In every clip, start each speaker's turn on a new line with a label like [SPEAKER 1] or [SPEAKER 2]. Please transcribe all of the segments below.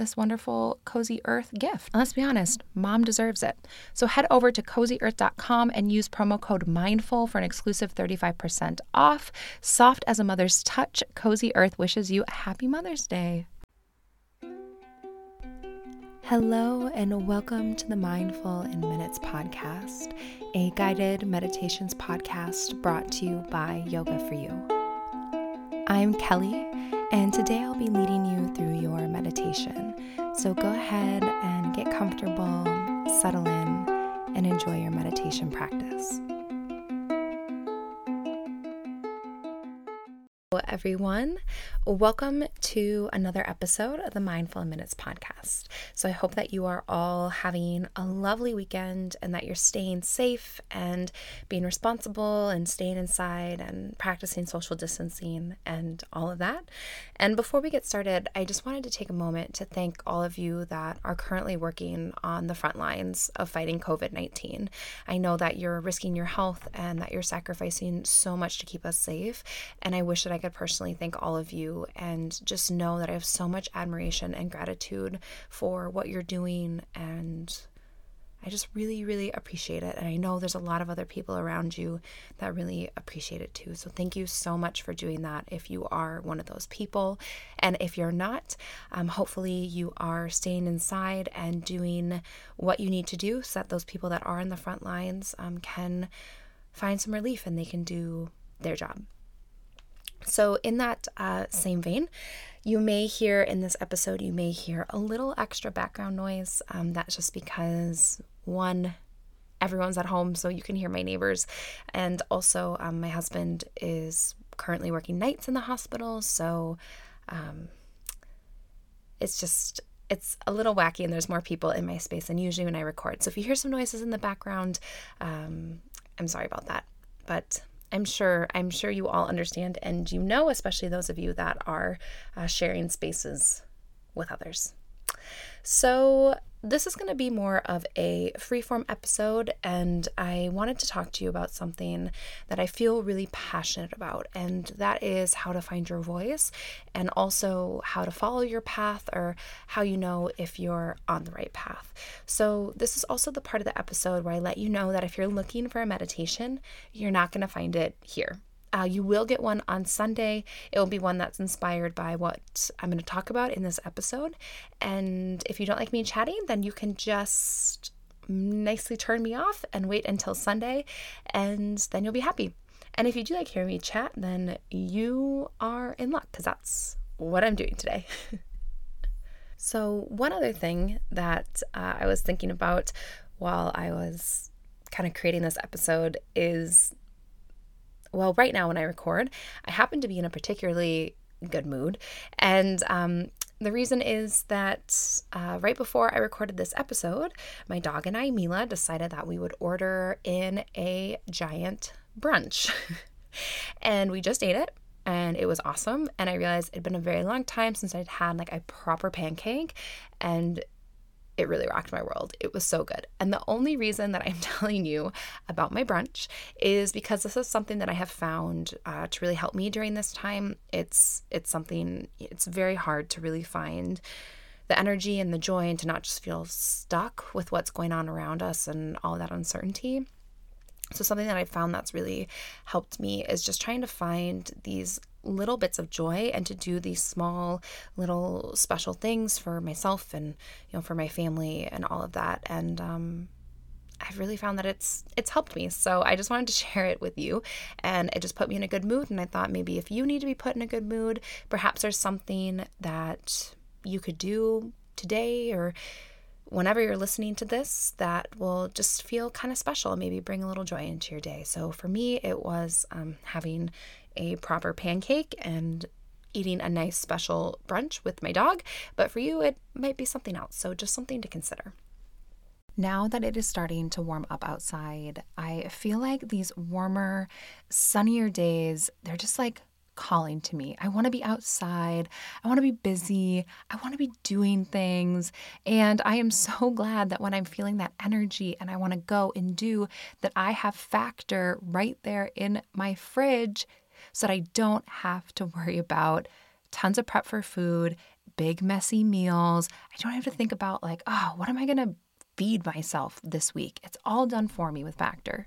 [SPEAKER 1] this wonderful Cozy Earth gift. And let's be honest, mom deserves it. So head over to cozyearth.com and use promo code MINDFUL for an exclusive 35% off. Soft as a mother's touch, Cozy Earth wishes you a happy Mother's Day. Hello, and welcome to the Mindful in Minutes podcast, a guided meditations podcast brought to you by Yoga for You. I'm Kelly, and today I'll be leading you through your meditation. So go ahead and get comfortable, settle in, and enjoy your meditation practice. Hello, everyone. Welcome to another episode of the Mindful Minutes podcast. So, I hope that you are all having a lovely weekend and that you're staying safe and being responsible and staying inside and practicing social distancing and all of that. And before we get started, I just wanted to take a moment to thank all of you that are currently working on the front lines of fighting COVID 19. I know that you're risking your health and that you're sacrificing so much to keep us safe. And I wish that I could personally thank all of you and just know that I have so much admiration and gratitude for what you're doing and I just really, really appreciate it. And I know there's a lot of other people around you that really appreciate it too. So thank you so much for doing that if you are one of those people. And if you're not, um, hopefully you are staying inside and doing what you need to do so that those people that are in the front lines um, can find some relief and they can do their job. So, in that uh, same vein, you may hear in this episode, you may hear a little extra background noise. Um, that's just because one, everyone's at home, so you can hear my neighbors. And also, um, my husband is currently working nights in the hospital, so um, it's just it's a little wacky and there's more people in my space than usually when I record. So if you hear some noises in the background, um, I'm sorry about that. But I'm sure I'm sure you all understand and you know, especially those of you that are uh, sharing spaces with others. So this is going to be more of a freeform episode, and I wanted to talk to you about something that I feel really passionate about, and that is how to find your voice and also how to follow your path or how you know if you're on the right path. So, this is also the part of the episode where I let you know that if you're looking for a meditation, you're not going to find it here. Uh, you will get one on Sunday. It will be one that's inspired by what I'm going to talk about in this episode. And if you don't like me chatting, then you can just nicely turn me off and wait until Sunday, and then you'll be happy. And if you do like hearing me chat, then you are in luck because that's what I'm doing today. so, one other thing that uh, I was thinking about while I was kind of creating this episode is well, right now when I record, I happen to be in a particularly good mood. And um, the reason is that uh, right before I recorded this episode, my dog and I, Mila, decided that we would order in a giant brunch. and we just ate it. and it was awesome. And I realized it'd been a very long time since I'd had like a proper pancake, and it really rocked my world. It was so good. And the only reason that I'm telling you about my brunch is because this is something that I have found uh, to really help me during this time. It's it's something it's very hard to really find the energy and the joy and to not just feel stuck with what's going on around us and all that uncertainty. So, something that I found that's really helped me is just trying to find these little bits of joy and to do these small little special things for myself and you know for my family and all of that. And um I've really found that it's it's helped me. So I just wanted to share it with you. And it just put me in a good mood. And I thought maybe if you need to be put in a good mood, perhaps there's something that you could do today or whenever you're listening to this that will just feel kind of special, maybe bring a little joy into your day. So for me, it was um, having a proper pancake and eating a nice special brunch with my dog. But for you, it might be something else. So just something to consider. Now that it is starting to warm up outside, I feel like these warmer, sunnier days, they're just like calling to me. I want to be outside. I want to be busy. I want to be doing things. And I am so glad that when I'm feeling that energy and I want to go and do, that I have Factor right there in my fridge so that I don't have to worry about tons of prep for food, big messy meals. I don't have to think about, like, oh, what am I going to feed myself this week? It's all done for me with Factor.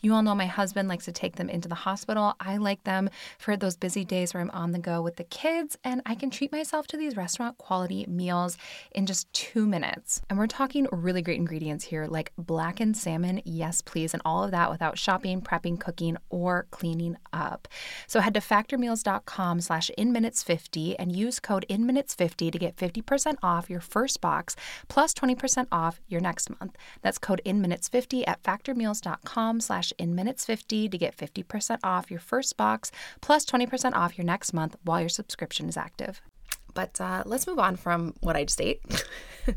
[SPEAKER 1] You all know my husband likes to take them into the hospital. I like them for those busy days where I'm on the go with the kids, and I can treat myself to these restaurant quality meals in just two minutes. And we're talking really great ingredients here, like blackened salmon, yes, please, and all of that without shopping, prepping, cooking, or cleaning up. So head to factormeals.com slash inminutes50 and use code inminutes50 to get 50% off your first box plus 20% off your next month. That's code inminutes50 at factormeals.com slash in minutes 50 to get 50% off your first box plus 20% off your next month while your subscription is active. But uh, let's move on from what I just ate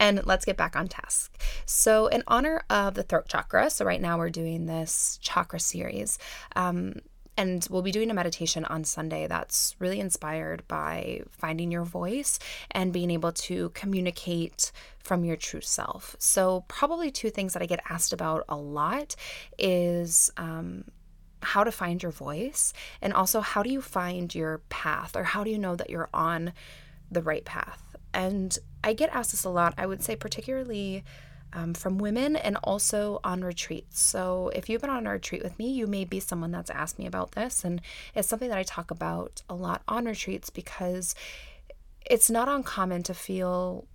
[SPEAKER 1] and let's get back on task. So, in honor of the throat chakra, so right now we're doing this chakra series. Um, and we'll be doing a meditation on Sunday that's really inspired by finding your voice and being able to communicate from your true self. So, probably two things that I get asked about a lot is um, how to find your voice, and also how do you find your path, or how do you know that you're on the right path. And I get asked this a lot, I would say, particularly um, from women and also on retreats. So, if you've been on a retreat with me, you may be someone that's asked me about this. And it's something that I talk about a lot on retreats because it's not uncommon to feel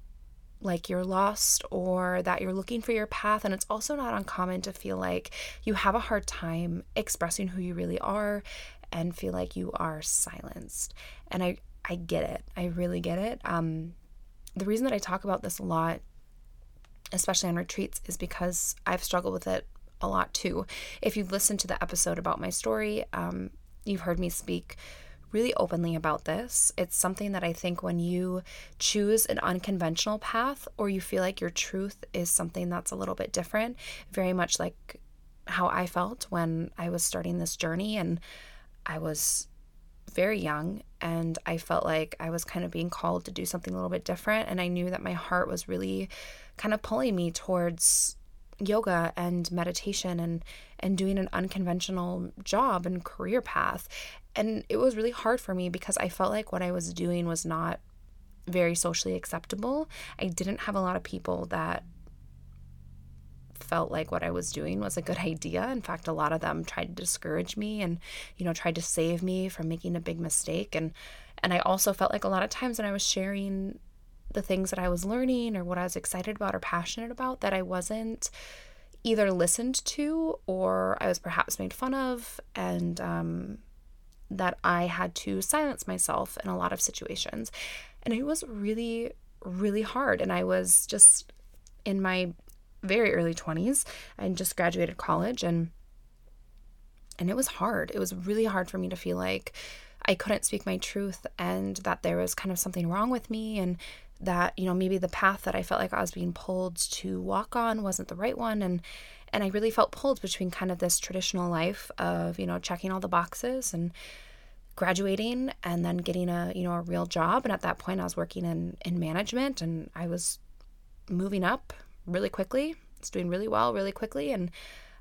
[SPEAKER 1] like you're lost or that you're looking for your path. And it's also not uncommon to feel like you have a hard time expressing who you really are and feel like you are silenced. And I, I get it. I really get it. Um, the reason that I talk about this a lot especially on retreats, is because I've struggled with it a lot too. If you've listened to the episode about my story, um, you've heard me speak really openly about this. It's something that I think when you choose an unconventional path or you feel like your truth is something that's a little bit different, very much like how I felt when I was starting this journey and I was very young and I felt like I was kind of being called to do something a little bit different and I knew that my heart was really kind of pulling me towards yoga and meditation and and doing an unconventional job and career path and it was really hard for me because I felt like what I was doing was not very socially acceptable. I didn't have a lot of people that felt like what I was doing was a good idea. In fact, a lot of them tried to discourage me and, you know, tried to save me from making a big mistake. And and I also felt like a lot of times when I was sharing the things that I was learning or what I was excited about or passionate about that I wasn't either listened to or I was perhaps made fun of. And um, that I had to silence myself in a lot of situations. And it was really, really hard. And I was just in my very early 20s and just graduated college and and it was hard. It was really hard for me to feel like I couldn't speak my truth and that there was kind of something wrong with me and that, you know, maybe the path that I felt like I was being pulled to walk on wasn't the right one and and I really felt pulled between kind of this traditional life of, you know, checking all the boxes and graduating and then getting a, you know, a real job and at that point I was working in in management and I was moving up really quickly. It's doing really well really quickly and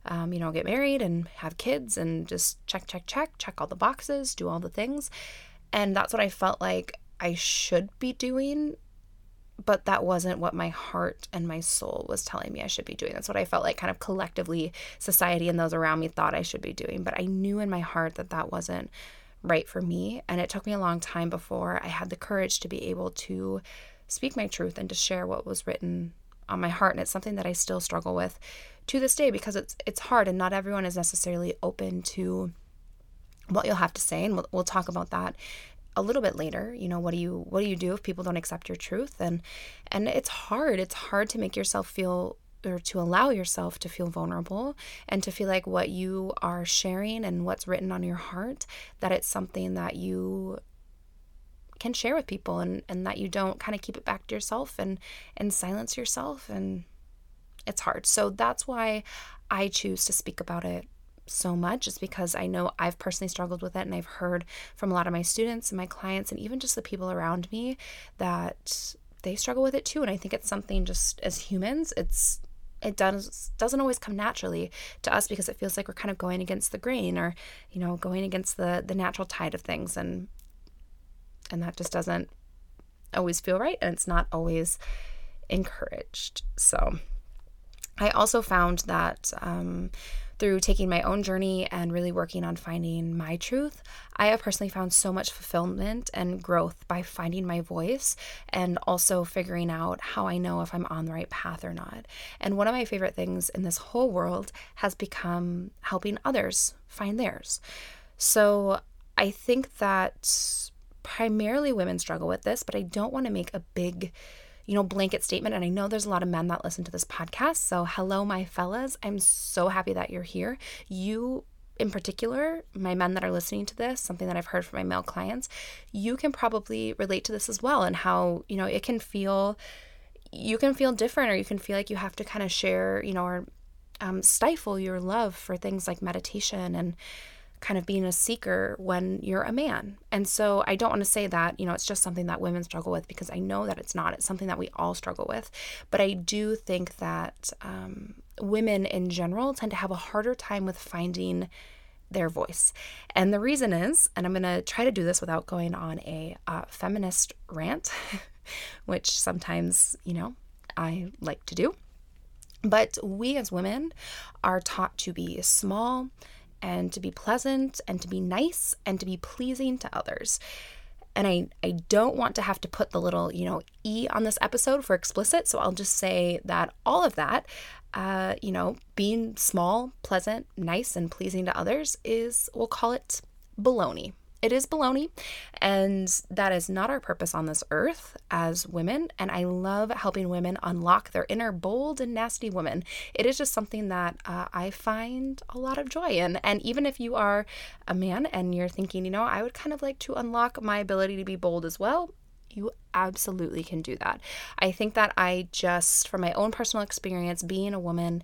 [SPEAKER 1] um, you know, get married and have kids and just check, check, check, check all the boxes, do all the things. And that's what I felt like I should be doing. But that wasn't what my heart and my soul was telling me I should be doing. That's what I felt like, kind of collectively, society and those around me thought I should be doing. But I knew in my heart that that wasn't right for me. And it took me a long time before I had the courage to be able to speak my truth and to share what was written on my heart. And it's something that I still struggle with to this day because it's it's hard and not everyone is necessarily open to what you'll have to say and we'll, we'll talk about that a little bit later you know what do you what do you do if people don't accept your truth? And and it's hard. It's hard to make yourself feel or to allow yourself to feel vulnerable and to feel like what you are sharing and what's written on your heart that it's something that you can share with people and and that you don't kind of keep it back to yourself and and silence yourself. And it's hard. So that's why I choose to speak about it so much is because I know I've personally struggled with it and I've heard from a lot of my students and my clients and even just the people around me that they struggle with it too. And I think it's something just as humans it's it does doesn't always come naturally to us because it feels like we're kind of going against the grain or you know going against the the natural tide of things. And and that just doesn't always feel right and it's not always encouraged. So I also found that um, through taking my own journey and really working on finding my truth, I have personally found so much fulfillment and growth by finding my voice and also figuring out how I know if I'm on the right path or not. And one of my favorite things in this whole world has become helping others find theirs. So I think that primarily women struggle with this, but I don't want to make a big you know, blanket statement. And I know there's a lot of men that listen to this podcast. So, hello, my fellas. I'm so happy that you're here. You, in particular, my men that are listening to this, something that I've heard from my male clients, you can probably relate to this as well and how, you know, it can feel, you can feel different or you can feel like you have to kind of share, you know, or um, stifle your love for things like meditation and kind of being a seeker when you're a man. And so I don't want to say that, you know, it's just something that women struggle with because I know that it's not. It's something that we all struggle with. But I do think that um, women in general tend to have a harder time with finding their voice. And the reason is, and I'm going to try to do this without going on a uh, feminist rant, which sometimes, you know, I like to do. But we as women are taught to be small and to be pleasant and to be nice and to be pleasing to others. And I, I don't want to have to put the little, you know, E on this episode for explicit. So I'll just say that all of that, uh, you know, being small, pleasant, nice, and pleasing to others is, we'll call it baloney. It is baloney, and that is not our purpose on this earth as women. And I love helping women unlock their inner bold and nasty woman. It is just something that uh, I find a lot of joy in. And even if you are a man and you're thinking, you know, I would kind of like to unlock my ability to be bold as well, you absolutely can do that. I think that I just, from my own personal experience, being a woman,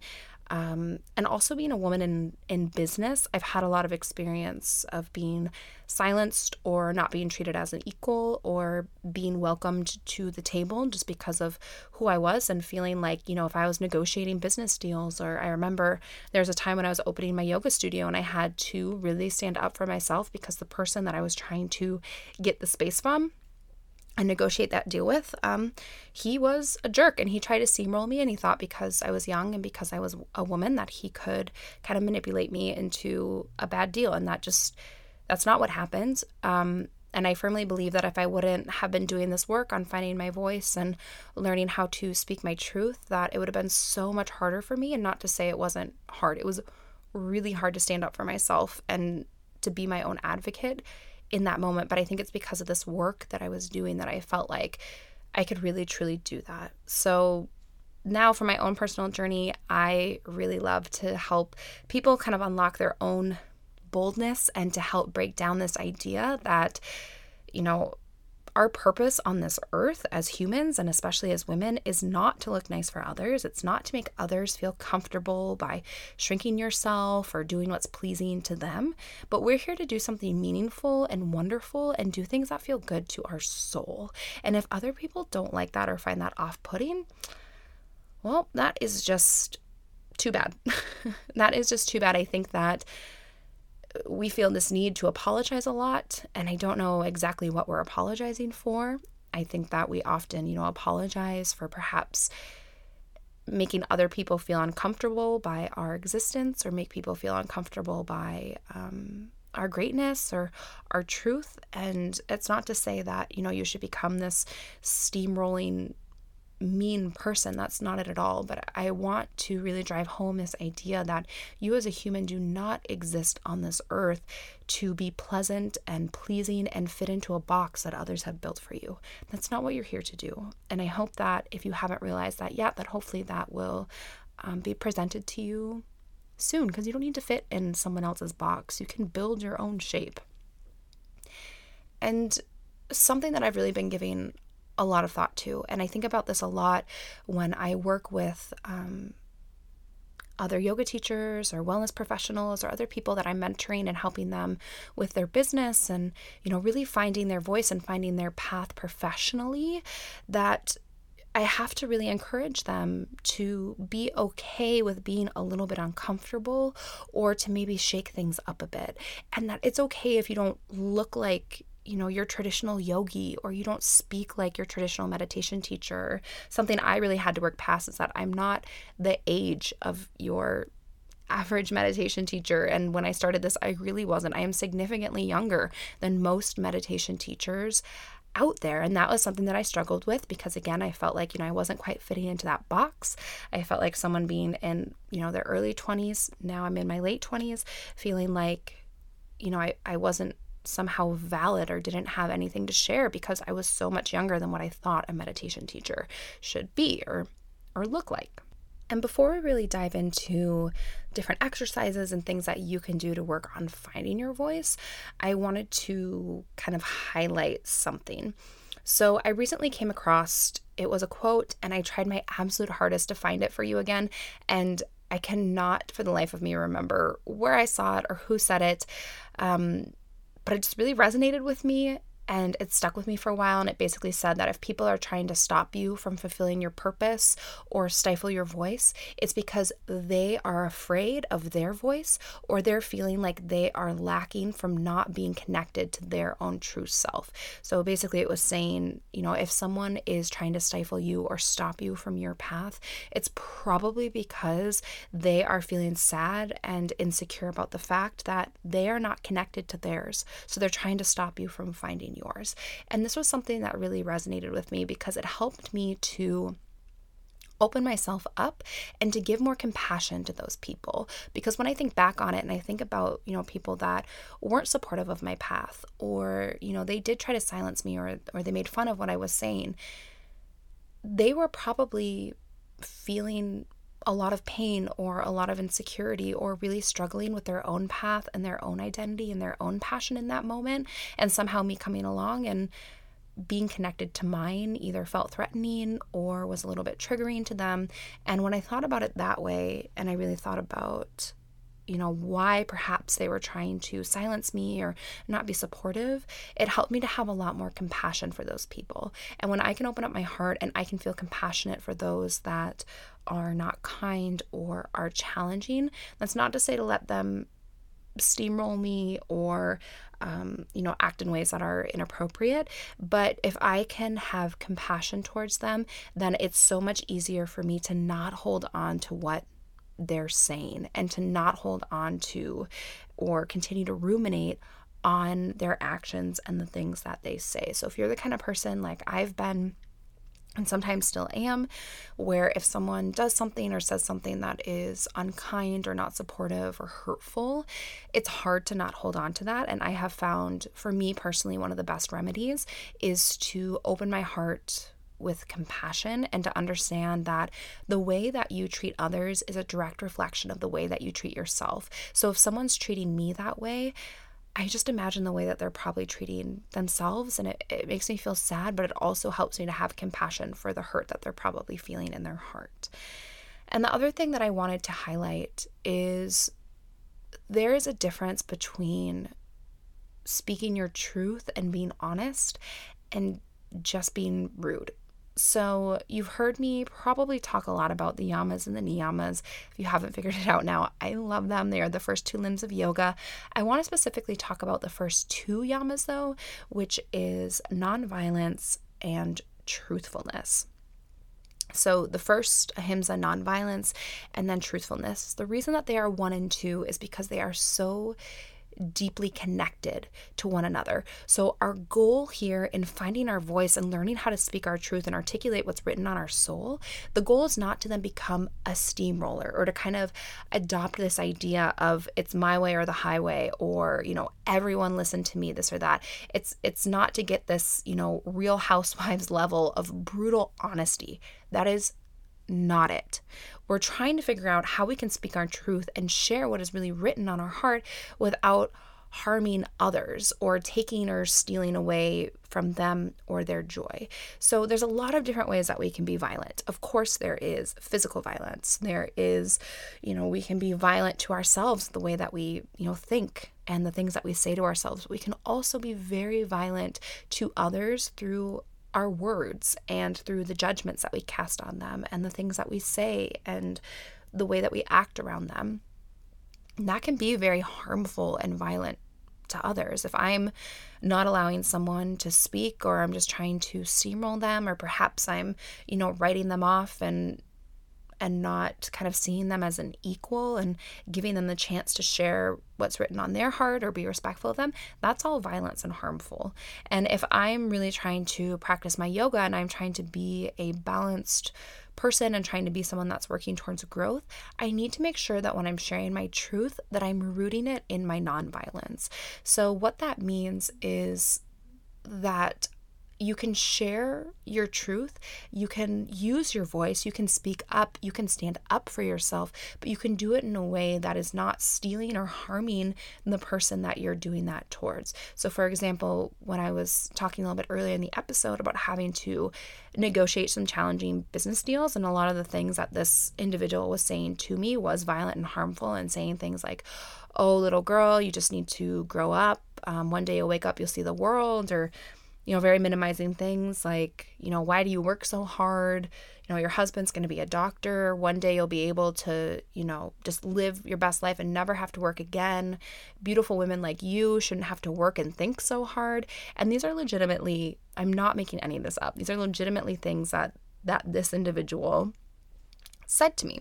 [SPEAKER 1] um, and also being a woman in in business, I've had a lot of experience of being silenced or not being treated as an equal or being welcomed to the table just because of who I was and feeling like, you know, if I was negotiating business deals or I remember there was a time when I was opening my yoga studio and I had to really stand up for myself because the person that I was trying to get the space from and negotiate that deal with, um, he was a jerk and he tried to steamroll me. And he thought because I was young and because I was a woman that he could kind of manipulate me into a bad deal. And that just, that's not what happened. Um, and I firmly believe that if I wouldn't have been doing this work on finding my voice and learning how to speak my truth, that it would have been so much harder for me. And not to say it wasn't hard, it was really hard to stand up for myself and to be my own advocate in that moment, but I think it's because of this work that I was doing that I felt like I could really truly do that. So now for my own personal journey, I really love to help people kind of unlock their own boldness and to help break down this idea that, you know, our purpose on this earth as humans and especially as women is not to look nice for others. It's not to make others feel comfortable by shrinking yourself or doing what's pleasing to them. But we're here to do something meaningful and wonderful and do things that feel good to our soul. And if other people don't like that or find that off putting, well, that is just too bad. that is just too bad. I think that we feel this need to apologize a lot, and I don't know exactly what we're apologizing for. I think that we often, you know, apologize for perhaps making other people feel uncomfortable by our existence or make people feel uncomfortable by um, our greatness or our truth. And it's not to say that, you know, you should become this steamrolling mean person. That's not it at all. But I want to really drive home this idea that you as a human do not exist on this earth to be pleasant and pleasing and fit into a box that others have built for you. That's not what you're here to do. And I hope that if you haven't realized that yet, that hopefully that will um, be presented to you soon because you don't need to fit in someone else's box. You can build your own shape. And something that I've really been giving a lot of thought to. And I think about this a lot when I work with um, other yoga teachers or wellness professionals or other people that I'm mentoring and helping them with their business and, you know, really finding their voice and finding their path professionally that I have to really encourage them to be okay with being a little bit uncomfortable or to maybe shake things up a bit. And that it's okay if you don't look like you know, your traditional yogi or you don't speak like your traditional meditation teacher. Something I really had to work past is that I'm not the age of your average meditation teacher. And when I started this, I really wasn't. I am significantly younger than most meditation teachers out there. And that was something that I struggled with because, again, I felt like, you know, I wasn't quite fitting into that box. I felt like someone being in, you know, their early 20s. Now I'm in my late 20s, feeling like, you know, I, I wasn't somehow valid or didn't have anything to share because I was so much younger than what I thought a meditation teacher should be or or look like. And before we really dive into different exercises and things that you can do to work on finding your voice, I wanted to kind of highlight something. So I recently came across it was a quote and I tried my absolute hardest to find it for you again and I cannot for the life of me remember where I saw it or who said it. Um, but it just really resonated with me and it stuck with me for a while. And it basically said that if people are trying to stop you from fulfilling your purpose or stifle your voice, it's because they are afraid of their voice or they're feeling like they are lacking from not being connected to their own true self. So basically, it was saying, you know, if someone is trying to stifle you or stop you from your path, it's probably because they are feeling sad and insecure about the fact that they are not connected to theirs. So they're trying to stop you from finding yours. And this was something that really resonated with me because it helped me to open myself up and to give more compassion to those people because when i think back on it and i think about you know people that weren't supportive of my path or you know they did try to silence me or or they made fun of what i was saying they were probably feeling a lot of pain or a lot of insecurity or really struggling with their own path and their own identity and their own passion in that moment. And somehow me coming along and being connected to mine either felt threatening or was a little bit triggering to them. And when I thought about it that way, and I really thought about you know, why perhaps they were trying to silence me or not be supportive, it helped me to have a lot more compassion for those people. And when I can open up my heart and I can feel compassionate for those that are not kind or are challenging, that's not to say to let them steamroll me or um, you know act in ways that are inappropriate but if i can have compassion towards them then it's so much easier for me to not hold on to what they're saying and to not hold on to or continue to ruminate on their actions and the things that they say so if you're the kind of person like i've been and sometimes still am, where if someone does something or says something that is unkind or not supportive or hurtful, it's hard to not hold on to that. And I have found, for me personally, one of the best remedies is to open my heart with compassion and to understand that the way that you treat others is a direct reflection of the way that you treat yourself. So if someone's treating me that way, I just imagine the way that they're probably treating themselves, and it, it makes me feel sad, but it also helps me to have compassion for the hurt that they're probably feeling in their heart. And the other thing that I wanted to highlight is there is a difference between speaking your truth and being honest and just being rude. So, you've heard me probably talk a lot about the yamas and the niyamas. If you haven't figured it out now, I love them. They are the first two limbs of yoga. I want to specifically talk about the first two yamas, though, which is nonviolence and truthfulness. So, the first, ahimsa, nonviolence, and then truthfulness. The reason that they are one and two is because they are so deeply connected to one another. So, our goal here in finding our voice and learning how to speak our truth and articulate what's written on our soul, the goal is not to then become a steamroller or to kind of adopt this idea of it's my way or the highway or, you know, everyone listen to me this or that. It's it's not to get this, you know, real housewives level of brutal honesty. That is not it. We're trying to figure out how we can speak our truth and share what is really written on our heart without harming others or taking or stealing away from them or their joy. So there's a lot of different ways that we can be violent. Of course there is physical violence. There is, you know, we can be violent to ourselves the way that we, you know, think and the things that we say to ourselves. We can also be very violent to others through our words and through the judgments that we cast on them and the things that we say and the way that we act around them. And that can be very harmful and violent to others. If I'm not allowing someone to speak or I'm just trying to steamroll them or perhaps I'm, you know, writing them off and and not kind of seeing them as an equal and giving them the chance to share what's written on their heart or be respectful of them, that's all violence and harmful. And if I'm really trying to practice my yoga and I'm trying to be a balanced person and trying to be someone that's working towards growth, I need to make sure that when I'm sharing my truth that I'm rooting it in my nonviolence. So what that means is that you can share your truth, you can use your voice, you can speak up, you can stand up for yourself, but you can do it in a way that is not stealing or harming the person that you're doing that towards. So, for example, when I was talking a little bit earlier in the episode about having to negotiate some challenging business deals, and a lot of the things that this individual was saying to me was violent and harmful, and saying things like, Oh, little girl, you just need to grow up. Um, one day you'll wake up, you'll see the world, or you know, very minimizing things like, you know, why do you work so hard? You know, your husband's going to be a doctor. One day you'll be able to, you know, just live your best life and never have to work again. Beautiful women like you shouldn't have to work and think so hard. And these are legitimately, I'm not making any of this up. These are legitimately things that that this individual said to me.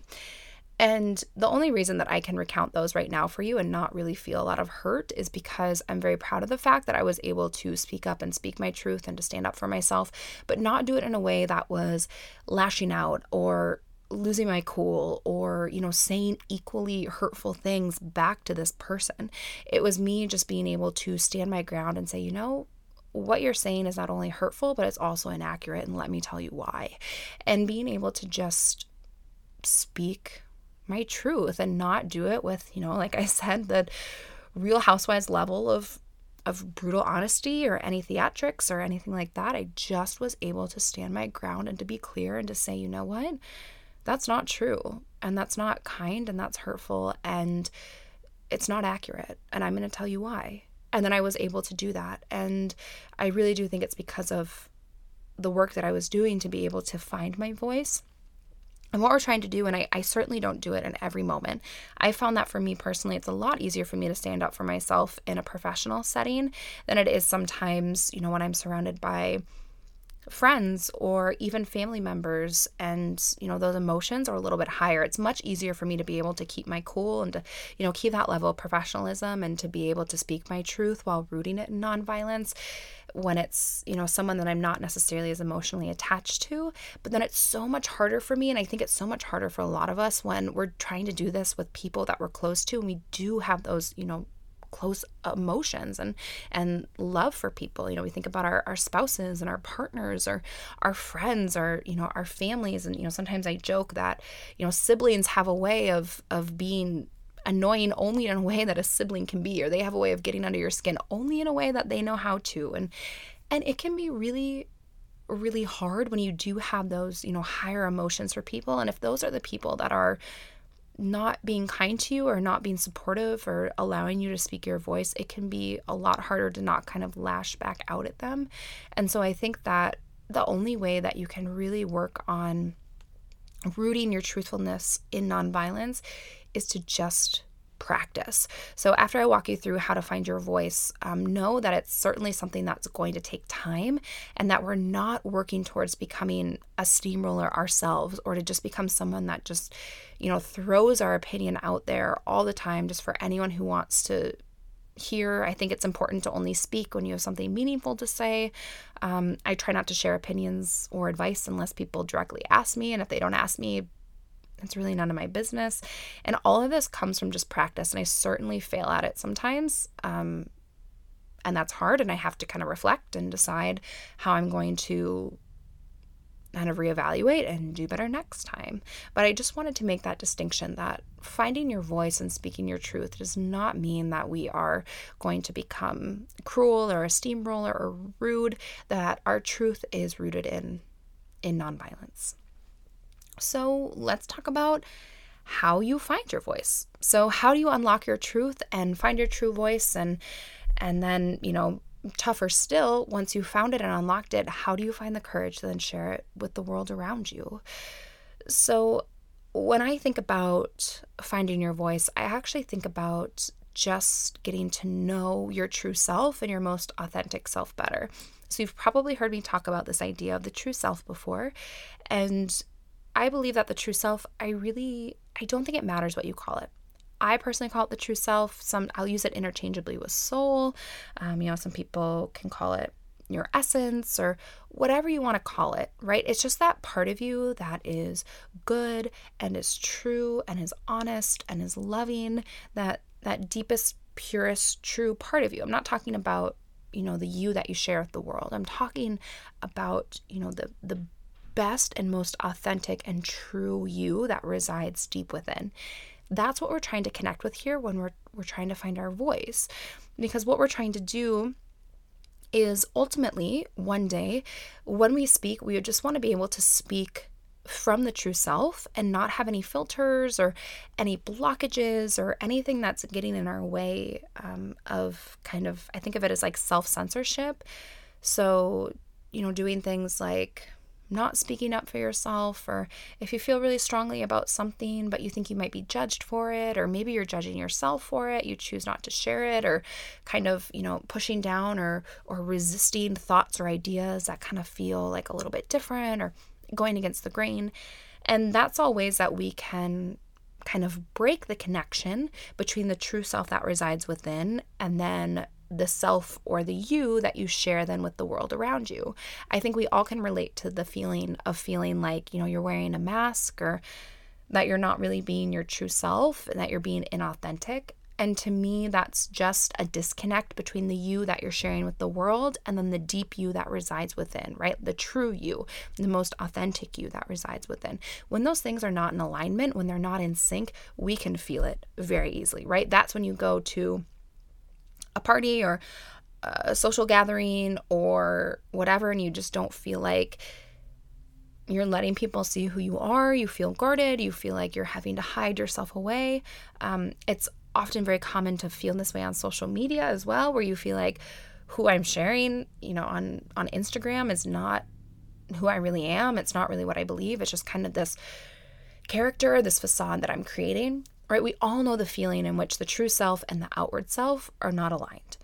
[SPEAKER 1] And the only reason that I can recount those right now for you and not really feel a lot of hurt is because I'm very proud of the fact that I was able to speak up and speak my truth and to stand up for myself, but not do it in a way that was lashing out or losing my cool or you know saying equally hurtful things back to this person. It was me just being able to stand my ground and say you know what you're saying is not only hurtful but it's also inaccurate and let me tell you why. And being able to just speak my truth and not do it with, you know, like I said, the real housewives level of of brutal honesty or any theatrics or anything like that. I just was able to stand my ground and to be clear and to say, you know what? That's not true. And that's not kind and that's hurtful and it's not accurate. And I'm going to tell you why. And then I was able to do that. And I really do think it's because of the work that I was doing to be able to find my voice and what we're trying to do, and I, I certainly don't do it in every moment, I found that for me personally, it's a lot easier for me to stand up for myself in a professional setting than it is sometimes, you know, when I'm surrounded by friends or even family members and you know those emotions are a little bit higher. It's much easier for me to be able to keep my cool and to you know keep that level of professionalism and to be able to speak my truth while rooting it in nonviolence when it's you know someone that I'm not necessarily as emotionally attached to. But then it's so much harder for me and I think it's so much harder for a lot of us when we're trying to do this with people that we're close to and we do have those you know close emotions and and love for people. You know we think about our, our spouses and our partners or our friends or you know our families. And you know sometimes i joke that you know siblings have a way of of being annoying only in a way that a sibling can be or they have a way of getting under your skin only in a way that they know how to. And and it can be really really hard when you do have those you know higher emotions for people. And if those are the people that are not being kind to you or not being supportive or allowing you to speak your voice, it can be a lot harder to not kind of lash back out at them. And so I think that the only way that you can really work on rooting your truthfulness in nonviolence is to just practice. So, after I walk you through how to find your voice, um, know that it's certainly something that's going to take time and that we're not working towards becoming a steamroller ourselves or to just become someone that just, you know, throws our opinion out there all the time just for anyone who wants to hear. I think it's important to only speak when you have something meaningful to say. Um, I try not to share opinions or advice unless people directly ask me. And if they don't ask me, it's really none of my business. And all of this comes from just practice. And I certainly fail at it sometimes. Um, and that's hard. And I have to kind of reflect and decide how I'm going to kind of reevaluate and do better next time. But I just wanted to make that distinction that finding your voice and speaking your truth does not mean that we are going to become cruel or a steamroller or rude, that our truth is rooted in in nonviolence. So let's talk about how you find your voice. So how do you unlock your truth and find your true voice and and then, you know, tougher still, once you found it and unlocked it, how do you find the courage to then share it with the world around you? So when I think about finding your voice, I actually think about just getting to know your true self and your most authentic self better. So you've probably heard me talk about this idea of the true self before. And I believe that the true self, I really, I don't think it matters what you call it. I personally call it the true self. Some I'll use it interchangeably with soul. Um, you know, some people can call it your essence or whatever you want to call it, right? It's just that part of you that is good and is true and is honest and is loving, that that deepest, purest, true part of you. I'm not talking about, you know, the you that you share with the world. I'm talking about, you know, the the best and most authentic and true you that resides deep within. That's what we're trying to connect with here when we're we're trying to find our voice. Because what we're trying to do is ultimately one day when we speak, we just want to be able to speak from the true self and not have any filters or any blockages or anything that's getting in our way um, of kind of, I think of it as like self censorship. So, you know, doing things like not speaking up for yourself, or if you feel really strongly about something but you think you might be judged for it, or maybe you're judging yourself for it, you choose not to share it, or kind of, you know, pushing down or or resisting thoughts or ideas that kind of feel like a little bit different or going against the grain. And that's all ways that we can kind of break the connection between the true self that resides within and then the self or the you that you share then with the world around you. I think we all can relate to the feeling of feeling like, you know, you're wearing a mask or that you're not really being your true self and that you're being inauthentic. And to me, that's just a disconnect between the you that you're sharing with the world and then the deep you that resides within, right? The true you, the most authentic you that resides within. When those things are not in alignment, when they're not in sync, we can feel it very easily, right? That's when you go to a party or a social gathering or whatever, and you just don't feel like you're letting people see who you are, you feel guarded, you feel like you're having to hide yourself away. Um, it's often very common to feel this way on social media as well, where you feel like who I'm sharing, you know, on on Instagram is not who I really am. It's not really what I believe. It's just kind of this character, this facade that I'm creating right? We all know the feeling in which the true self and the outward self are not aligned.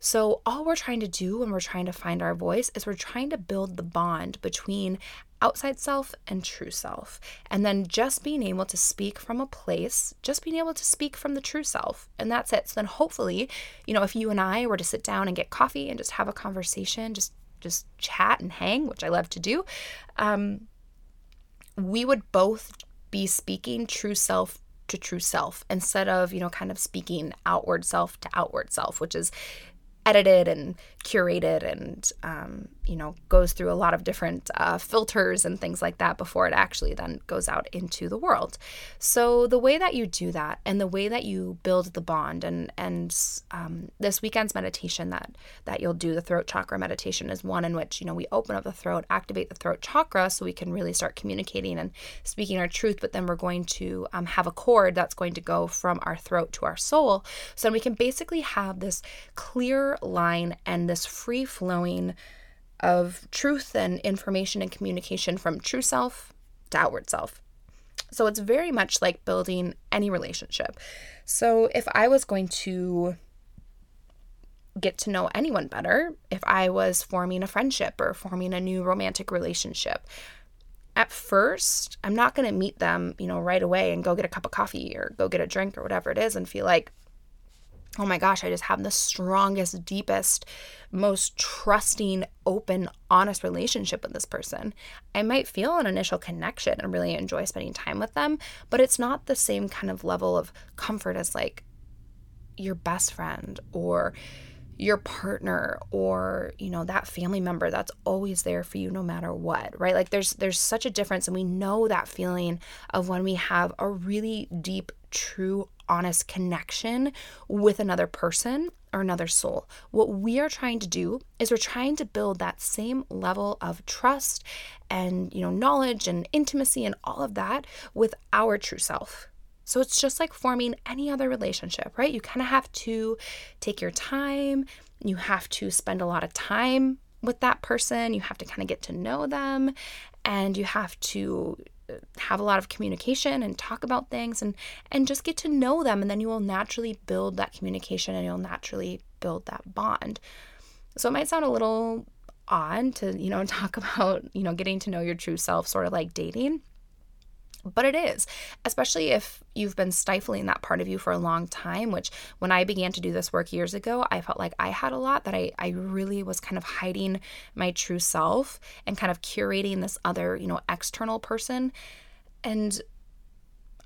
[SPEAKER 1] So, all we're trying to do when we're trying to find our voice is we're trying to build the bond between outside self and true self. And then just being able to speak from a place, just being able to speak from the true self. And that's it. So then hopefully, you know, if you and I were to sit down and get coffee and just have a conversation, just just chat and hang, which I love to do, um, we would both be speaking true self to true self instead of, you know, kind of speaking outward self to outward self, which is edited and curated and um, you know goes through a lot of different uh, filters and things like that before it actually then goes out into the world. So the way that you do that and the way that you build the bond and and um, this weekend's meditation that that you'll do the throat chakra meditation is one in which you know we open up the throat activate the throat chakra so we can really start communicating and speaking our truth but then we're going to um, have a cord that's going to go from our throat to our soul. So we can basically have this clear line and this free flowing of truth and information and communication from true self to outward self. So it's very much like building any relationship. So if I was going to get to know anyone better, if I was forming a friendship or forming a new romantic relationship, at first, I'm not going to meet them, you know, right away and go get a cup of coffee or go get a drink or whatever it is and feel like, oh my gosh, I just have the strongest, deepest, most trusting, open, honest relationship with this person. I might feel an initial connection and really enjoy spending time with them, but it's not the same kind of level of comfort as like your best friend or your partner or you know that family member that's always there for you no matter what right like there's there's such a difference and we know that feeling of when we have a really deep true honest connection with another person or another soul. What we are trying to do is we're trying to build that same level of trust and, you know, knowledge and intimacy and all of that with our true self. So it's just like forming any other relationship, right? You kind of have to take your time, you have to spend a lot of time with that person, you have to kind of get to know them, and you have to have a lot of communication and talk about things and and just get to know them and then you will naturally build that communication and you'll naturally build that bond. So it might sound a little odd to, you know, talk about, you know, getting to know your true self sort of like dating. But it is, especially if you've been stifling that part of you for a long time, which when I began to do this work years ago, I felt like I had a lot that I, I really was kind of hiding my true self and kind of curating this other, you know, external person. And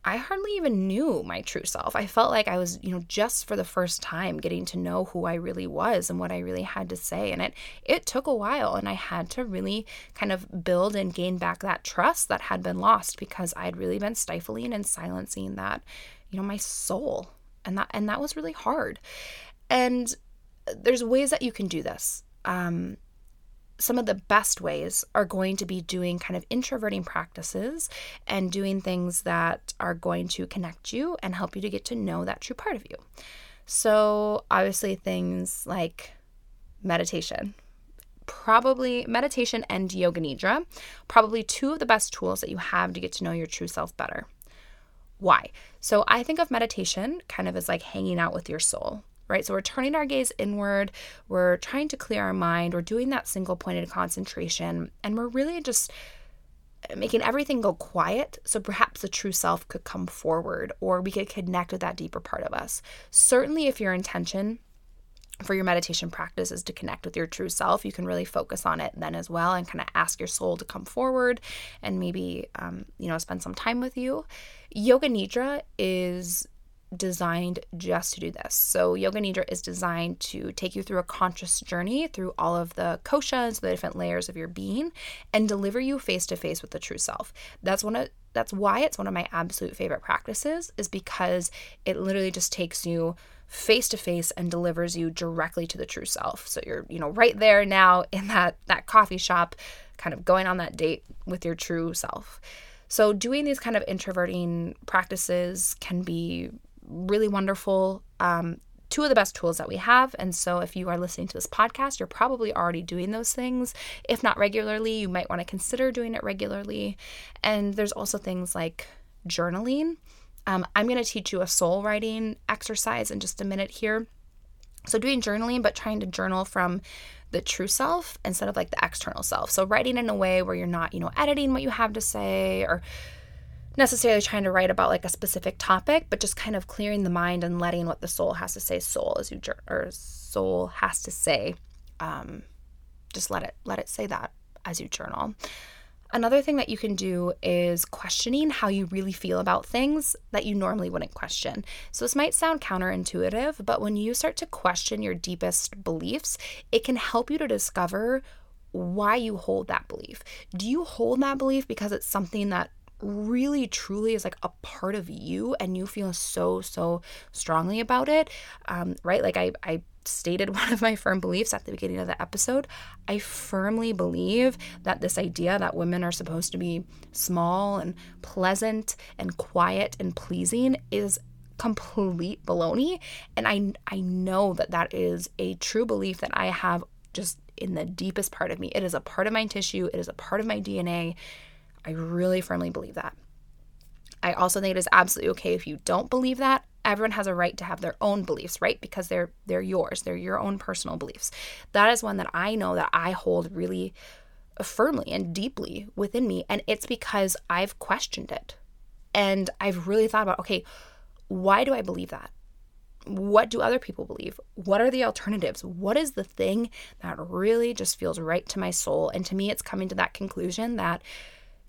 [SPEAKER 1] I hardly even knew my true self. I felt like I was, you know, just for the first time getting to know who I really was and what I really had to say. And it it took a while and I had to really kind of build and gain back that trust that had been lost because I'd really been stifling and silencing that, you know, my soul. And that and that was really hard. And there's ways that you can do this. Um, some of the best ways are going to be doing kind of introverting practices and doing things that are going to connect you and help you to get to know that true part of you. So, obviously, things like meditation, probably meditation and yoga nidra, probably two of the best tools that you have to get to know your true self better. Why? So, I think of meditation kind of as like hanging out with your soul right? So we're turning our gaze inward, we're trying to clear our mind, we're doing that single pointed concentration, and we're really just making everything go quiet so perhaps the true self could come forward or we could connect with that deeper part of us. Certainly, if your intention for your meditation practice is to connect with your true self, you can really focus on it then as well and kind of ask your soul to come forward and maybe, um, you know, spend some time with you. Yoga Nidra is designed just to do this. So, Yoga Nidra is designed to take you through a conscious journey through all of the koshas, the different layers of your being, and deliver you face to face with the true self. That's one of that's why it's one of my absolute favorite practices is because it literally just takes you face to face and delivers you directly to the true self. So you're, you know, right there now in that that coffee shop kind of going on that date with your true self. So doing these kind of introverting practices can be really wonderful. Um, two of the best tools that we have. And so, if you are listening to this podcast, you're probably already doing those things. If not regularly, you might want to consider doing it regularly. And there's also things like journaling. Um, I'm going to teach you a soul writing exercise in just a minute here. So, doing journaling, but trying to journal from the true self instead of like the external self. So, writing in a way where you're not, you know, editing what you have to say or necessarily trying to write about like a specific topic, but just kind of clearing the mind and letting what the soul has to say, soul as you or soul has to say. Um, just let it let it say that as you journal. Another thing that you can do is questioning how you really feel about things that you normally wouldn't question. So, this might sound counterintuitive, but when you start to question your deepest beliefs, it can help you to discover why you hold that belief. Do you hold that belief because it's something that really truly is like a part of you and you feel so so strongly about it um, right? Like I, I stated one of my firm beliefs at the beginning of the episode. I firmly believe that this idea that women are supposed to be small and pleasant and quiet and pleasing is complete baloney and i i know that that is a true belief that i have just in the deepest part of me. It is a part of my tissue. It is a part of my dna I really firmly believe that. I also think it is absolutely okay if you don't believe that. Everyone has a right to have their own beliefs, right? Because they're they're yours. They're your own personal beliefs. That is one that I know that I hold really firmly and deeply within me and it's because I've questioned it. And I've really thought about, okay, why do I believe that? What do other people believe? What are the alternatives? What is the thing that really just feels right to my soul? And to me, it's coming to that conclusion that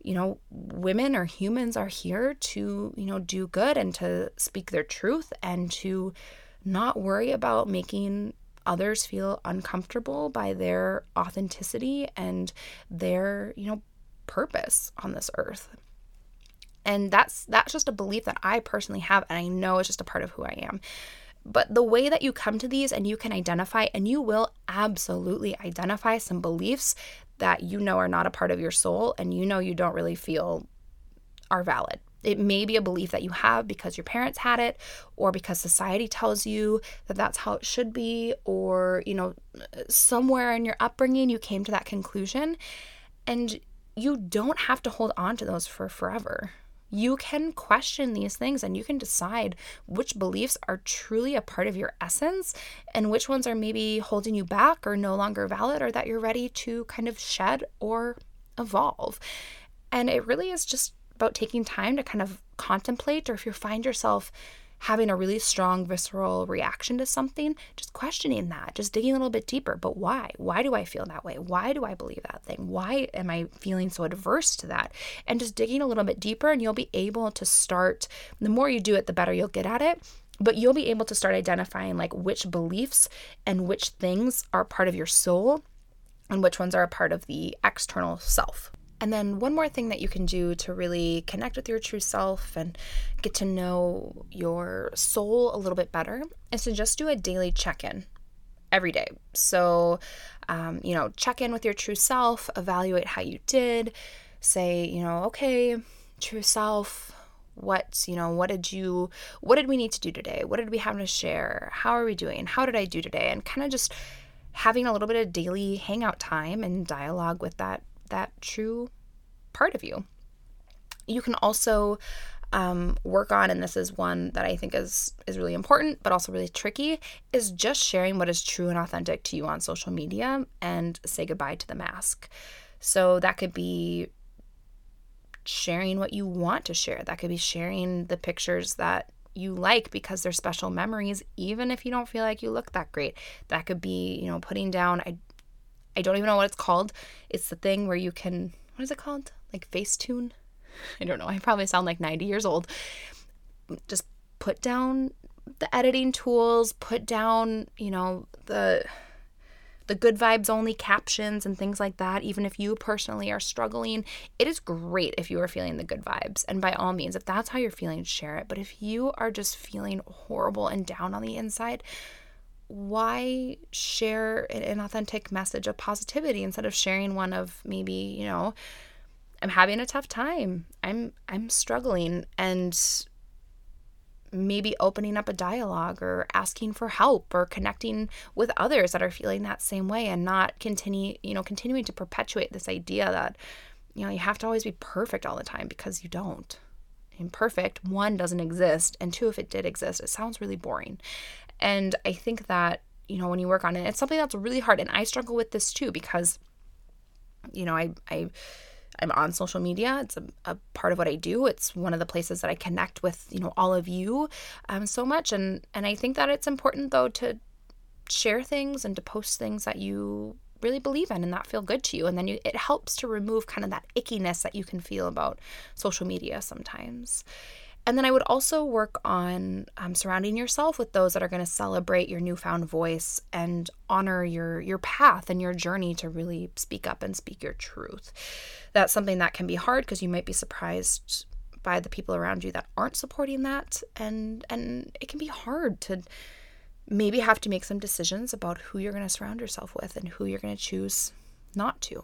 [SPEAKER 1] you know, women or humans are here to, you know, do good and to speak their truth and to not worry about making others feel uncomfortable by their authenticity and their, you know, purpose on this earth. And that's that's just a belief that I personally have and I know it's just a part of who I am. But the way that you come to these and you can identify, and you will absolutely identify some beliefs that you know are not a part of your soul and you know you don't really feel are valid. It may be a belief that you have because your parents had it, or because society tells you that that's how it should be, or, you know, somewhere in your upbringing you came to that conclusion. And you don't have to hold on to those for forever. You can question these things and you can decide which beliefs are truly a part of your essence and which ones are maybe holding you back or no longer valid or that you're ready to kind of shed or evolve. And it really is just about taking time to kind of contemplate, or if you find yourself having a really strong visceral reaction to something, just questioning that, just digging a little bit deeper. But why? Why do I feel that way? Why do I believe that thing? Why am I feeling so adverse to that? And just digging a little bit deeper, and you'll be able to start, the more you do it, the better you'll get at it but you'll be able to start identifying like which beliefs and which things are part of your soul and which ones are a part of the external self. And then, one more thing that you can do to really connect with your true self and get to know your soul a little bit better is to just do a daily check in every day. So, um, you know, check in with your true self, evaluate how you did, say, you know, okay, true self, what you know what did you what did we need to do today? What did we have to share? How are we doing? How did i do today? And kind of just having a little bit of daily hangout time and dialogue with that that true part of you. You can also um, work on, and this is one that I think is is really important, but also really tricky, is just sharing what is true and authentic to you on social media and say goodbye to the mask. So that could be sharing what you want to share. That could be sharing the pictures that you like because they're special memories, even if you don't feel like you look that great. That could be, you know, putting down I I don't even know what it's called. It's the thing where you can what is it called? Like Facetune? I don't know. I probably sound like 90 years old. Just put down the editing tools, put down, you know, the the good vibes only captions and things like that. Even if you personally are struggling, it is great if you are feeling the good vibes. And by all means, if that's how you're feeling, share it. But if you are just feeling horrible and down on the inside, why share an authentic message of positivity instead of sharing one of maybe, you know, I'm having a tough time. I'm I'm struggling and maybe opening up a dialogue or asking for help or connecting with others that are feeling that same way and not continue, you know, continuing to perpetuate this idea that you know, you have to always be perfect all the time because you don't. Imperfect, one doesn't exist, and two if it did exist, it sounds really boring. And I think that, you know, when you work on it, it's something that's really hard. And I struggle with this too because, you know, I, I, I'm on social media. It's a, a, part of what I do. It's one of the places that I connect with, you know, all of you um, so much. And and I think that it's important though to share things and to post things that you really believe in and that feel good to you. And then you it helps to remove kind of that ickiness that you can feel about social media sometimes. And then I would also work on um, surrounding yourself with those that are going to celebrate your newfound voice and honor your your path and your journey to really speak up and speak your truth. That's something that can be hard because you might be surprised by the people around you that aren't supporting that, and and it can be hard to maybe have to make some decisions about who you're going to surround yourself with and who you're going to choose not to.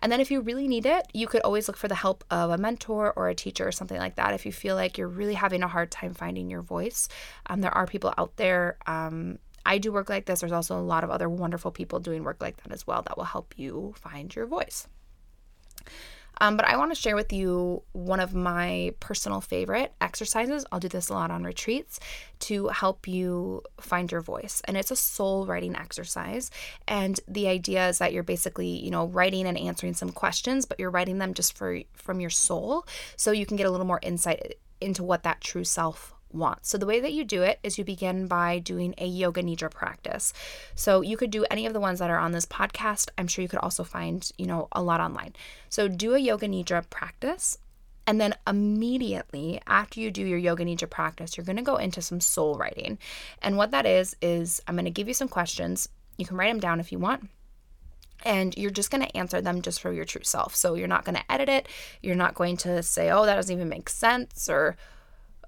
[SPEAKER 1] And then if you really need it, you could always look for the help of a mentor or a teacher or something like that. If you feel like you're really having a hard time finding your voice, um, there are people out there. Um, I do work like this. There's also a lot of other wonderful people doing work like that as well that will help you find your voice. Um, but I want to share with you one of my personal favorite exercises. I'll do this a lot on retreats to help you find your voice. And it's a soul writing exercise. And the idea is that you're basically, you know, writing and answering some questions, but you're writing them just for from your soul so you can get a little more insight into what that true self want. So the way that you do it is you begin by doing a yoga nidra practice. So you could do any of the ones that are on this podcast. I'm sure you could also find, you know, a lot online. So do a yoga nidra practice and then immediately after you do your yoga nidra practice, you're going to go into some soul writing. And what that is is I'm going to give you some questions. You can write them down if you want and you're just going to answer them just for your true self. So you're not going to edit it. You're not going to say, oh, that doesn't even make sense, or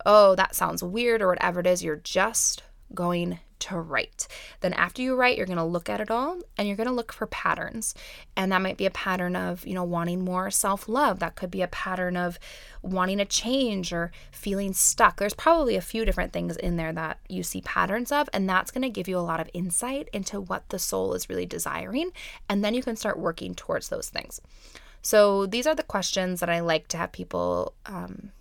[SPEAKER 1] oh, that sounds weird or whatever it is, you're just going to write. Then, after you write, you're going to look at it all and you're going to look for patterns. And that might be a pattern of, you know, wanting more self love. That could be a pattern of wanting a change or feeling stuck. There's probably a few different things in there that you see patterns of. And that's going to give you a lot of insight into what the soul is really desiring. And then you can start working towards those things. So, these are the questions that I like to have people um,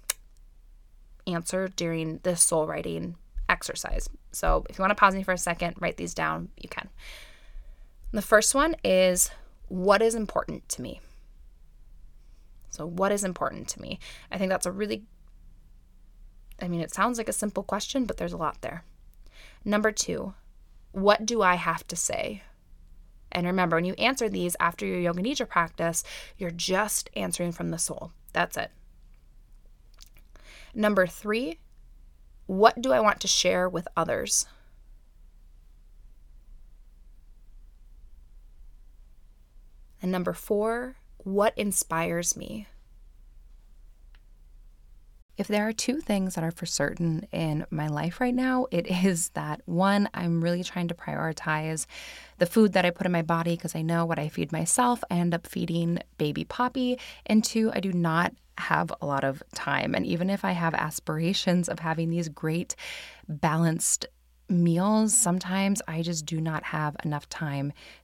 [SPEAKER 1] answer during this soul writing exercise. So if you want to pause me for a second, write these down, you can. The first one is what is important to me? So, what is important to me? I think that's a really, I mean, it sounds like a simple question, but there's a lot there. Number two, what do I have to say? And remember, when you answer these after your yoga nidra practice, you're just answering from the soul. That's it. Number three, what do I want to share with others? And number four, what inspires me? If there are two things that are for certain in my life right now, it is that one, I'm really trying to prioritize the food that I put in my body because I know what I feed myself, I end up feeding baby Poppy. And two, I do not have a lot of time. And even if I have aspirations of having these great, balanced meals, sometimes I just do not have enough time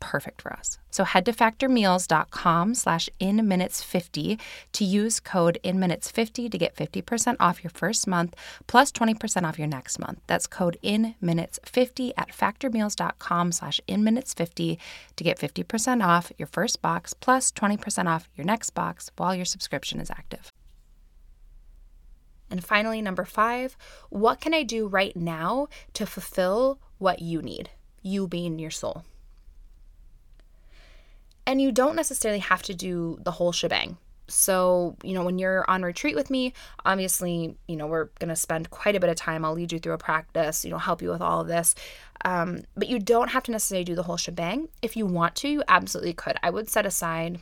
[SPEAKER 1] perfect for us. So head to factormeals.com slash inminutes50 to use code inminutes50 to get 50% off your first month plus 20% off your next month. That's code inminutes50 at factormeals.com slash inminutes50 to get 50% off your first box plus 20% off your next box while your subscription is active. And finally, number five, what can I do right now to fulfill what you need? You being your soul. And you don't necessarily have to do the whole shebang. So, you know, when you're on retreat with me, obviously, you know, we're going to spend quite a bit of time. I'll lead you through a practice, you know, help you with all of this. Um, but you don't have to necessarily do the whole shebang. If you want to, you absolutely could. I would set aside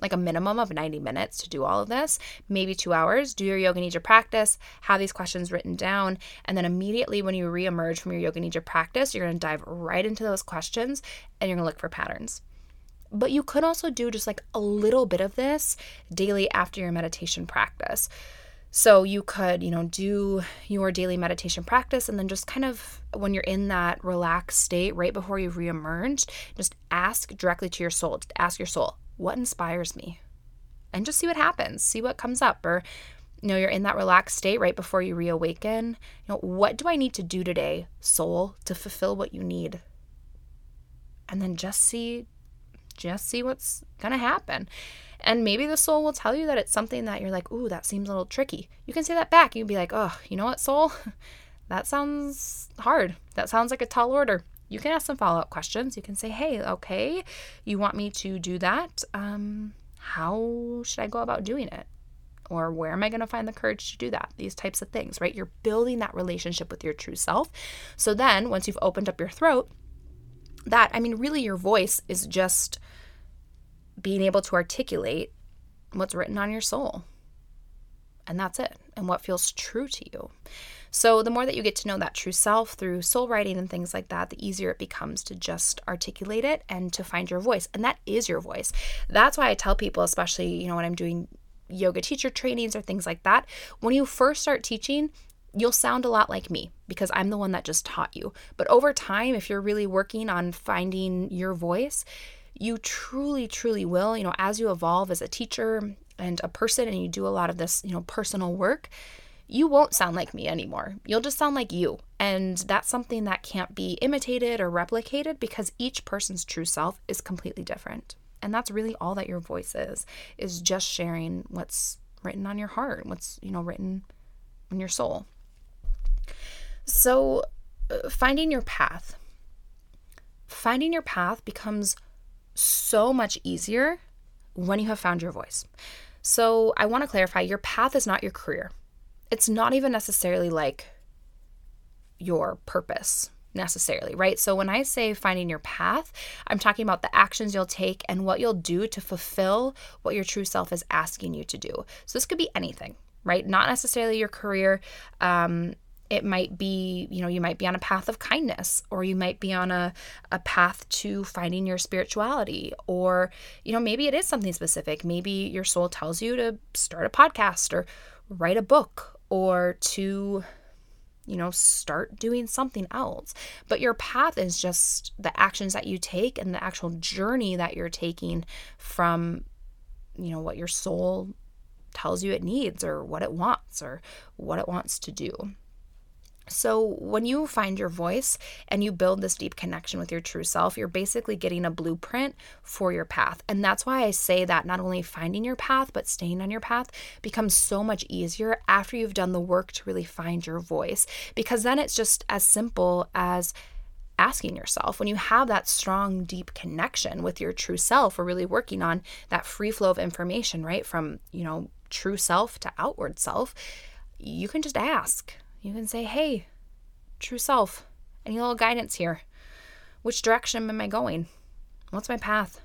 [SPEAKER 1] like a minimum of 90 minutes to do all of this, maybe two hours. Do your yoga nidra practice, have these questions written down, and then immediately when you reemerge from your yoga nidra practice, you're to dive right into those questions and you're to look for patterns. But you could also do just like a little bit of this daily after your meditation practice. So you could, you know, do your daily meditation practice and then just kind of when you're in that relaxed state right before you've reemerged, just ask directly to your soul. Ask your soul, what inspires me? And just see what happens, see what comes up. Or, you know, you're in that relaxed state right before you reawaken. You know, what do I need to do today, soul, to fulfill what you need? And then just see just see what's going to happen. And maybe the soul will tell you that it's something that you're like, ooh, that seems a little tricky. You can say that back. You'd be like, oh, you know what, soul? that sounds hard. That sounds like a tall order. You can ask some follow up questions. You can say, hey, okay, you want me to do that? Um, how should I go about doing it? Or where am I going to find the courage to do that? These types of things, right? You're building that relationship with your true self. So then, once you've opened up your throat, that, I mean, really, your voice is just being able to articulate what's written on your soul. And that's it, and what feels true to you. So, the more that you get to know that true self through soul writing and things like that, the easier it becomes to just articulate it and to find your voice. And that is your voice. That's why I tell people, especially, you know, when I'm doing yoga teacher trainings or things like that, when you first start teaching, you'll sound a lot like me because I'm the one that just taught you. But over time, if you're really working on finding your voice, you truly, truly will. You know, as you evolve as a teacher and a person and you do a lot of this, you know, personal work, you won't sound like me anymore. You'll just sound like you. And that's something that can't be imitated or replicated because each person's true self is completely different. And that's really all that your voice is, is just sharing what's written on your heart, what's, you know, written in your soul. So, uh, finding your path. Finding your path becomes so much easier when you have found your voice. So, I want to clarify your path is not your career. It's not even necessarily like your purpose necessarily, right? So when I say finding your path, I'm talking about the actions you'll take and what you'll do to fulfill what your true self is asking you to do. So this could be anything, right? Not necessarily your career. Um, it might be you know you might be on a path of kindness or you might be on a, a path to finding your spirituality or you know maybe it is something specific. Maybe your soul tells you to start a podcast or write a book or to you know start doing something else. But your path is just the actions that you take and the actual journey that you're taking from you know what your soul tells you it needs or what it wants or what it wants to do so, when you find your voice and you build this deep connection with your true self, you're basically getting a blueprint for your path. And that's why I say that not only finding your path, but staying on your path becomes so much easier after you've done the work to really find your voice. Because then it's just as simple as asking yourself when you have that strong, deep connection with your true self, or really working on that free flow of information, right? From, you know, true self to outward self, you can just ask you can say, hey, true self, any little guidance here? Which direction am I going? What's my path?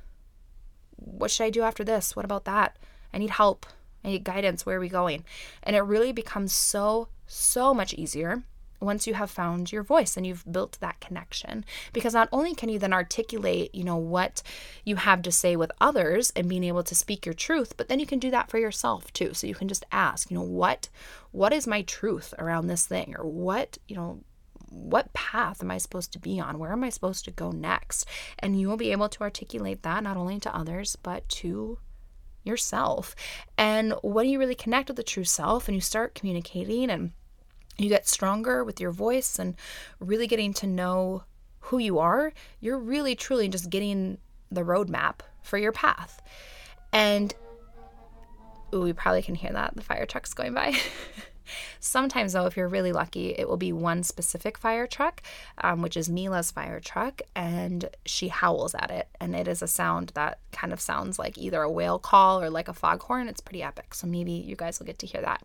[SPEAKER 1] What should I do after this? What about that? I need help. I need guidance. Where are we going? And it really becomes so, so much easier once you have found your voice and you've built that connection because not only can you then articulate you know what you have to say with others and being able to speak your truth but then you can do that for yourself too so you can just ask you know what what is my truth around this thing or what you know what path am I supposed to be on? Where am I supposed to go next? And you will be able to articulate that not only to others, but to yourself. And when you really connect with the true self and you start communicating and you get stronger with your voice and really getting to know who you are, you're really truly just getting the roadmap for your path. And ooh, you probably can hear that. The fire truck's going by. Sometimes, though, if you're really lucky, it will be one specific fire truck, um, which is Mila's fire truck, and she howls at it. And it is a sound that kind of sounds like either a whale call or like a foghorn. It's pretty epic. So maybe you guys will get to hear that.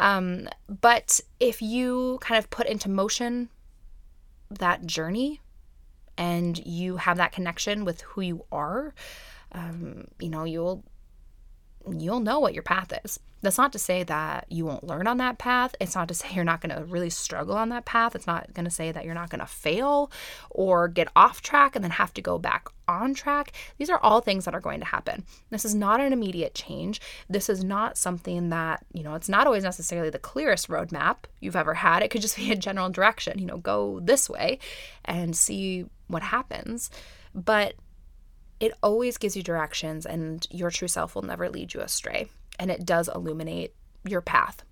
[SPEAKER 1] Um, but if you kind of put into motion that journey and you have that connection with who you are, um, you know, you'll you'll know what your path is. That's not to say that you won't learn on that path. It's not to say you're not going to really struggle on that path. It's not going to say that you're not going to fail or get off track and then have to go back on track. These are all things that are going to happen. This is not an immediate change. This is not something that, you know, it's not always necessarily the clearest roadmap you've ever had. It could just be a general direction, you know, go this way and see what happens. But it always gives you directions, and your true self will never lead you astray. And it does illuminate your path.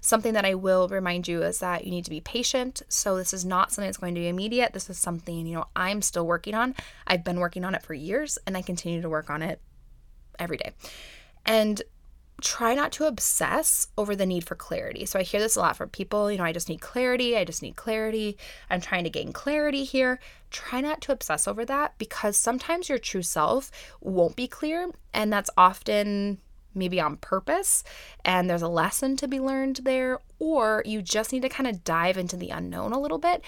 [SPEAKER 1] Something that I will remind you is that you need to be patient. So, this is not something that's going to be immediate. This is something, you know, I'm still working on. I've been working on it for years and I continue to work on it every day. And try not to obsess over the need for clarity. So I hear this a lot from people, you know, I just need clarity, I just need clarity. I'm trying to gain clarity here. Try not to obsess over that because sometimes your true self won't be clear and that's often maybe on purpose and there's a lesson to be learned there or you just need to kind of dive into the unknown a little bit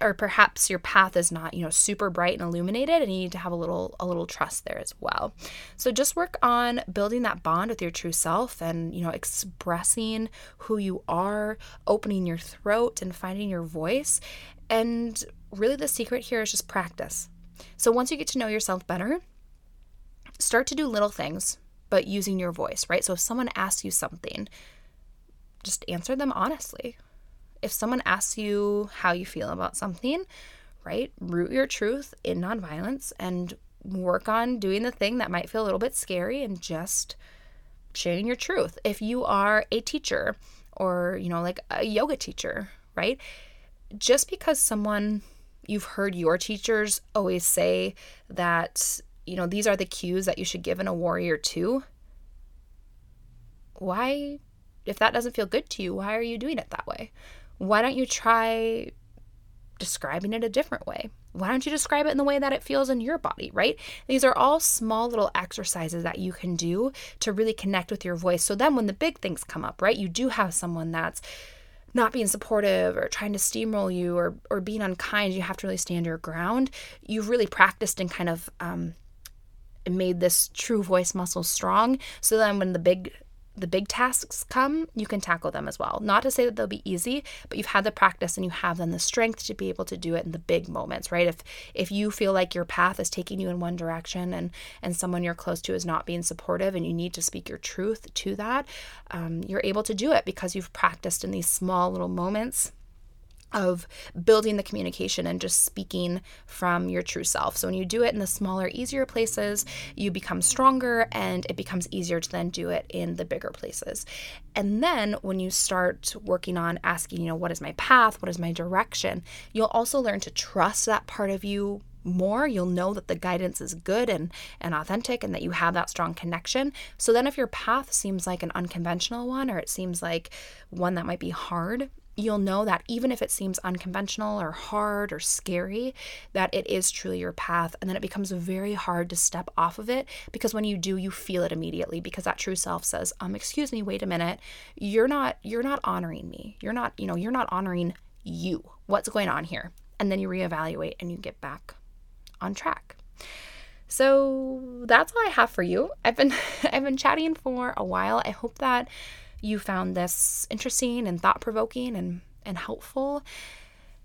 [SPEAKER 1] or perhaps your path is not you know super bright and illuminated and you need to have a little a little trust there as well. So just work on building that bond with your true self and you know expressing who you are opening your throat and finding your voice. And really the secret here is just practice. So once you get to know yourself better start to do little things but using your voice, right? So if someone asks you something, just answer them honestly. If someone asks you how you feel about something, right? Root your truth in nonviolence and work on doing the thing that might feel a little bit scary and just sharing your truth. If you are a teacher or, you know, like a yoga teacher, right? Just because someone you've heard your teachers always say that you know, these are the cues that you should give in a warrior two. Why, if that doesn't feel good to you, why are you doing it that way? Why don't you try describing it a different way? Why don't you describe it in the way that it feels in your body, right? These are all small little exercises that you can do to really connect with your voice. So then when the big things come up, right, you do have someone that's not being supportive or trying to steamroll you or, or being unkind, you have to really stand your ground. You've really practiced and kind of um, made this true voice muscle strong so then when the big the big tasks come, you can tackle them as well. Not to say that they'll be easy, but you've had the practice and you have then the strength to be able to do it in the big moments, right? If if you feel like your path is taking you in one direction and and someone you're close to is not being supportive and you need to speak your truth to that, um, you're able to do it because you've practiced in these small little moments of building the communication and just speaking from your true self. So when you do it in the smaller, easier places, you become stronger and it becomes easier to then do it in the bigger places. And then when you start working on asking, you know, what is my path? What is my direction? You'll also learn to trust that part of you more you'll know that the guidance is good and and authentic and that you have that strong connection so then if your path seems like an unconventional one or it seems like one that might be hard you'll know that even if it seems unconventional or hard or scary, that it is truly your path. And then it becomes very hard to step off of it because when you do, you feel it immediately because that true self says, um, excuse me, wait a minute. You're not, you're not honoring me. You're not, you know, you're not honoring you. What's going on here? And then you reevaluate and you get back on track. So that's all I have for you. I've been I've been chatting for a while. I hope that you found this interesting and thought provoking and, and helpful.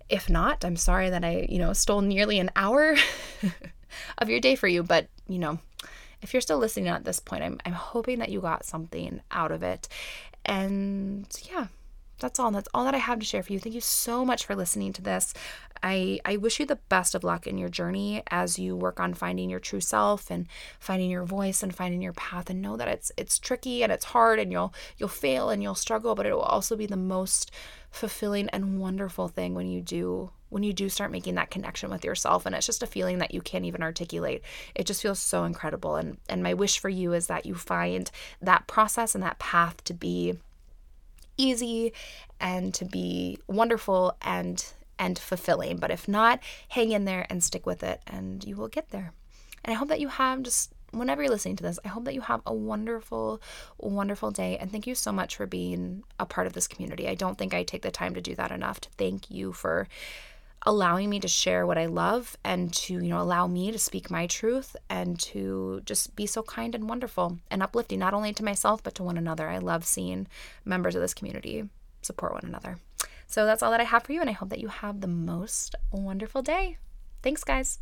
[SPEAKER 1] If not, I'm sorry that I, you know, stole nearly an hour of your day for you. But, you know, if you're still listening at this point, I'm, I'm hoping that you got something out of it. And yeah, that's all. That's all that I have to share for you. Thank you so much for listening to this. I, I wish you the best of luck in your journey as you work on finding your true self and finding your voice and finding your path and know that it's it's tricky and it's hard and you'll you'll fail and you'll struggle, but it will also be the most fulfilling and wonderful thing when you do when you do start making that connection with yourself and it's just a feeling that you can't even articulate it just feels so incredible and and my wish for you is that you find that process and that path to be easy and to be wonderful and and fulfilling. But if not, hang in there and stick with it and you will get there. And I hope that you have just whenever you're listening to this, I hope that you have a wonderful, wonderful day. And thank you so much for being a part of this community. I don't think I take the time to do that enough to thank you for allowing me to share what I love and to, you know, allow me to speak my truth and to just be so kind and wonderful and uplifting, not only to myself, but to one another. I love seeing members of this community support one another. So that's all that I have for you. And I hope that you have the most wonderful day. Thanks, guys.